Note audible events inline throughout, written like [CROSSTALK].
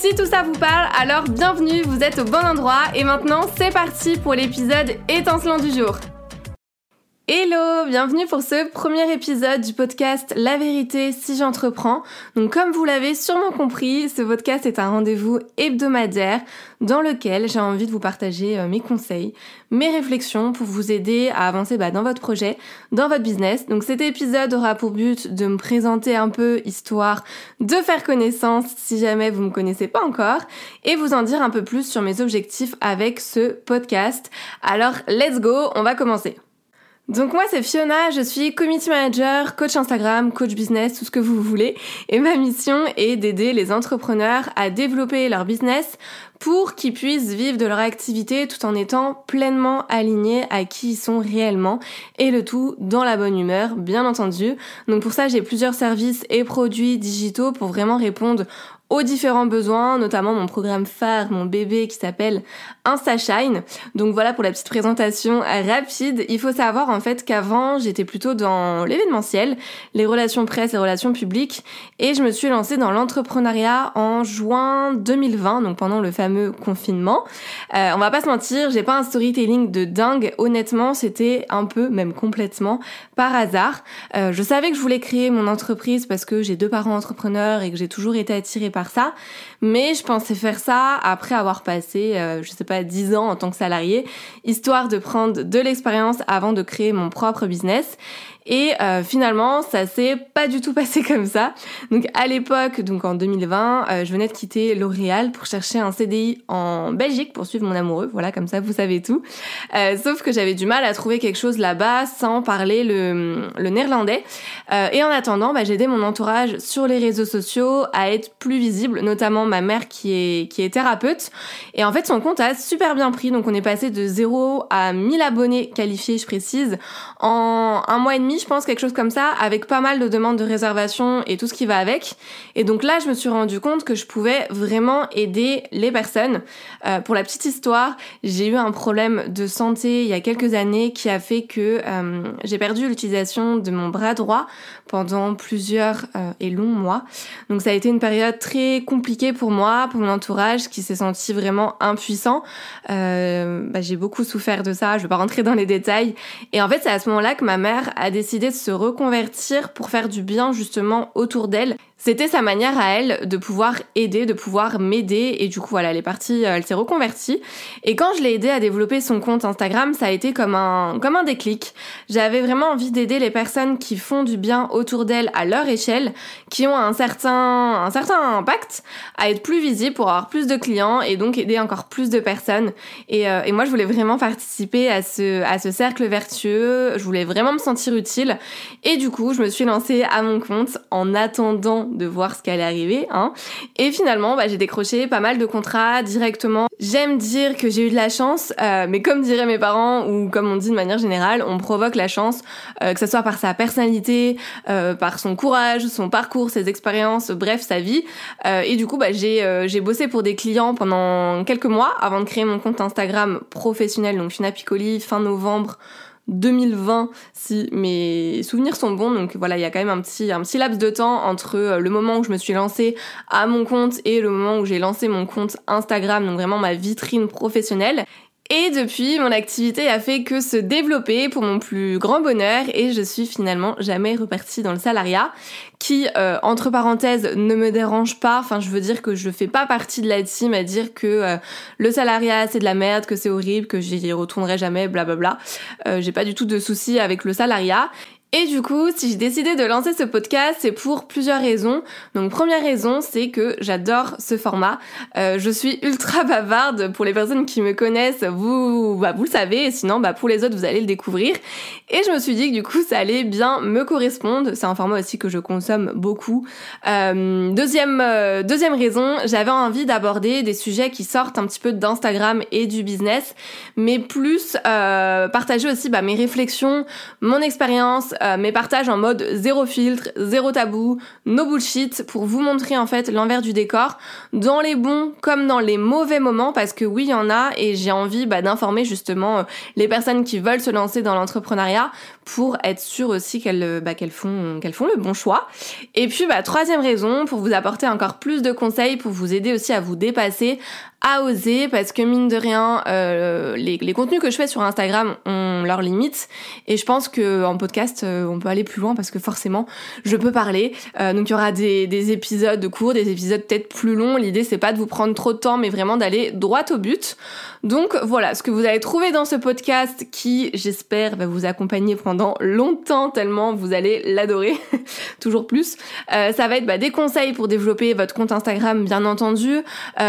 Si tout ça vous parle, alors bienvenue, vous êtes au bon endroit et maintenant c'est parti pour l'épisode étincelant du jour. Hello, bienvenue pour ce premier épisode du podcast La vérité si j'entreprends. Donc comme vous l'avez sûrement compris, ce podcast est un rendez-vous hebdomadaire dans lequel j'ai envie de vous partager euh, mes conseils, mes réflexions pour vous aider à avancer bah, dans votre projet, dans votre business. Donc cet épisode aura pour but de me présenter un peu histoire de faire connaissance si jamais vous me connaissez pas encore et vous en dire un peu plus sur mes objectifs avec ce podcast. Alors let's go, on va commencer. Donc moi c'est Fiona, je suis community manager, coach Instagram, coach business, tout ce que vous voulez. Et ma mission est d'aider les entrepreneurs à développer leur business pour qu'ils puissent vivre de leur activité tout en étant pleinement alignés à qui ils sont réellement et le tout dans la bonne humeur, bien entendu. Donc pour ça j'ai plusieurs services et produits digitaux pour vraiment répondre aux différents besoins, notamment mon programme phare, mon bébé qui s'appelle InstaShine. Donc voilà pour la petite présentation rapide. Il faut savoir en fait qu'avant j'étais plutôt dans l'événementiel, les relations presse et relations publiques et je me suis lancée dans l'entrepreneuriat en juin 2020, donc pendant le fameux confinement. Euh, on va pas se mentir, j'ai pas un storytelling de dingue. Honnêtement, c'était un peu, même complètement, par hasard. Euh, je savais que je voulais créer mon entreprise parce que j'ai deux parents entrepreneurs et que j'ai toujours été attirée par ça. Mais je pensais faire ça après avoir passé, euh, je sais pas, 10 ans en tant que salarié, histoire de prendre de l'expérience avant de créer mon propre business. Et finalement, ça s'est pas du tout [LAUGHS] passé comme ça. Donc à l'époque, donc en 2020, euh, je venais de quitter L'Oréal pour chercher un CDI en Belgique pour suivre mon amoureux. Voilà, comme ça vous savez tout. Euh, sauf que j'avais du mal à trouver quelque chose là-bas sans parler le, néerlandais. et en attendant, bah, j'ai aidé mon entourage sur les réseaux sociaux à être plus visible, notamment ma mère qui est qui est thérapeute. Et en fait, son compte a super bien pris. Donc on est passé de 0 à 1000 abonnés qualifiés, je précise, en un mois et demi je pense, quelque chose comme ça, avec pas mal de demandes de réservation et tout ce qui va avec. Et donc là, je me suis rendu compte que je pouvais vraiment aider les personnes. Euh, pour la petite histoire, j'ai eu un problème de santé il y a quelques années qui a fait que euh, j'ai perdu l'utilisation de mon bras droit pendant plusieurs euh, et longs mois. Donc ça a été une période très compliquée pour moi, pour mon entourage qui s'est senti vraiment impuissant. Bah, j'ai beaucoup souffert de ça, je vais pas rentrer dans les détails. Et en fait, c'est à ce moment-là que ma mère a décidé de se reconvertir pour faire du bien justement autour d'elle c'était sa manière à elle de pouvoir aider, de pouvoir m'aider. Et du coup voilà, elle est partie, euh, elle s'est reconvertie. Et quand je l'ai aidée à développer son compte Instagram, ça a été comme un comme un déclic. J'avais vraiment envie d'aider les personnes qui font du bien autour d'elle à leur échelle, qui ont un certain un certain impact à être plus visibles pour avoir plus de clients et donc aider encore plus de personnes. Et, euh, et moi je voulais vraiment participer à ce à ce cercle vertueux, je voulais vraiment me sentir utile. Et du coup, je me suis lancée à mon compte en attendant de voir ce qui allait arriver. Hein. Et finalement, bah, j'ai décroché pas mal de contrats directement. J'aime dire que j'ai eu de la chance, euh, mais comme diraient mes parents, ou comme on dit de manière générale, on provoque la chance, euh, que ce soit par sa personnalité, euh, par son courage, son parcours, ses expériences, bref, sa vie. et du coup, bah, j'ai j'ai bossé pour des clients pendant quelques mois avant de créer mon compte Instagram professionnel, donc Fina Piccoli, fin novembre 2020 si mes souvenirs sont bons. Donc voilà, il y a quand même un petit, laps de temps entre euh, le moment où je me suis lancée à mon compte et le moment où j'ai lancé mon compte Instagram, donc vraiment ma vitrine professionnelle. Et depuis, mon activité a fait que se développer pour mon plus grand bonheur et je suis finalement jamais repartie dans le salariat qui, euh, entre parenthèses, ne me dérange pas. Enfin, je veux dire que je fais pas partie de la team à dire que euh, le salariat c'est de la merde, que c'est horrible, que j'y retournerai jamais, blablabla. Euh, J'ai pas du tout de soucis avec le salariat. Et du coup, si j'ai décidé de lancer ce podcast, c'est pour plusieurs raisons. Donc première raison, c'est que j'adore ce format. Euh, je suis ultra [LAUGHS] bavarde. Pour les personnes qui me connaissent, vous, bah, vous le savez. Et sinon, bah, pour les autres, vous allez le découvrir. Et je me suis dit que du coup, ça allait bien me correspondre. C'est un format aussi que je consomme beaucoup. Euh, deuxième, euh, deuxième raison, j'avais envie d'aborder des sujets qui sortent un petit peu d'Instagram et du business, mais plus euh, partager aussi bah, mes réflexions, mon expérience euh, mes partages en mode zéro filtre, zéro tabou, no bullshit pour vous montrer en fait l'envers du décor dans les bons comme dans les mauvais moments parce que oui il y en a et j'ai envie bah, d'informer justement euh, les personnes qui veulent se lancer dans l'entrepreneuriat pour être sûr aussi qu'elles euh, bah, font qu'elles font le bon choix. Et puis bah troisième raison pour vous apporter encore plus de conseils pour vous aider aussi à vous dépasser, à oser parce que mine de rien euh, les, les, contenus que je fais sur Instagram ont leurs limites. Et je pense que en podcast euh, on peut aller plus loin parce que forcément je peux parler. Euh, donc il y aura des, des épisodes courts des épisodes peut-être plus longs. L'idée c'est pas de vous prendre trop de temps mais vraiment d'aller droit au but. Donc voilà. Ce que vous allez trouver dans ce podcast qui j'espère va vous accompagner pendant longtemps tellement vous allez l'adorer [LAUGHS] toujours plus ça va être bah, des conseils pour développer votre compte Instagram bien entendu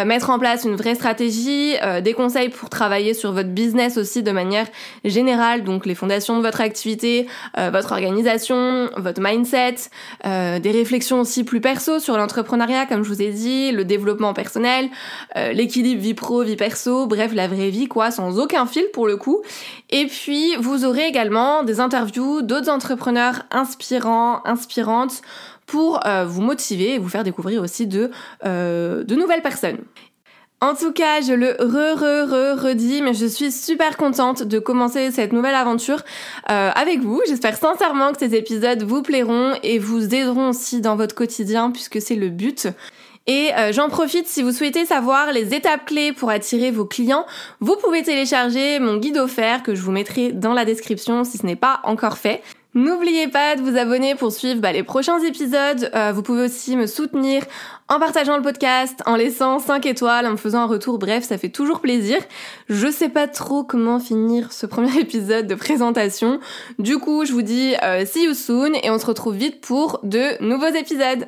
mettre en place une vraie stratégie, euh, des conseils pour travailler sur votre business aussi de manière générale, donc les fondations de votre activité, euh, votre organisation, votre mindset, euh, des réflexions aussi plus perso sur l'entrepreneuriat, comme je vous ai dit, le développement personnel, l'équilibre vie pro, vie perso, bref, la vraie vie, quoi, sans aucun fil pour le coup. Et puis, vous aurez également des interviews d'autres entrepreneurs inspirants, inspirantes, pour vous motiver et vous faire découvrir aussi de, de nouvelles personnes. En tout cas, je le re re re redis, mais je suis super contente de commencer cette nouvelle aventure euh, avec vous. J'espère sincèrement que ces épisodes vous plairont et vous aideront aussi dans votre quotidien puisque c'est le but. Et euh, j'en profite si vous souhaitez savoir les étapes clés pour attirer vos clients, vous pouvez télécharger mon guide offert que je vous mettrai dans la description si ce n'est pas encore fait. N'oubliez pas de vous abonner pour suivre bah, les prochains épisodes. Euh, vous pouvez aussi me soutenir en partageant le podcast, en laissant 5 étoiles, en me faisant un retour. Bref, ça fait toujours plaisir. Je sais pas trop comment finir ce premier [LAUGHS] épisode de présentation. Du coup, je vous dis euh, see you soon et on se retrouve vite pour de nouveaux épisodes.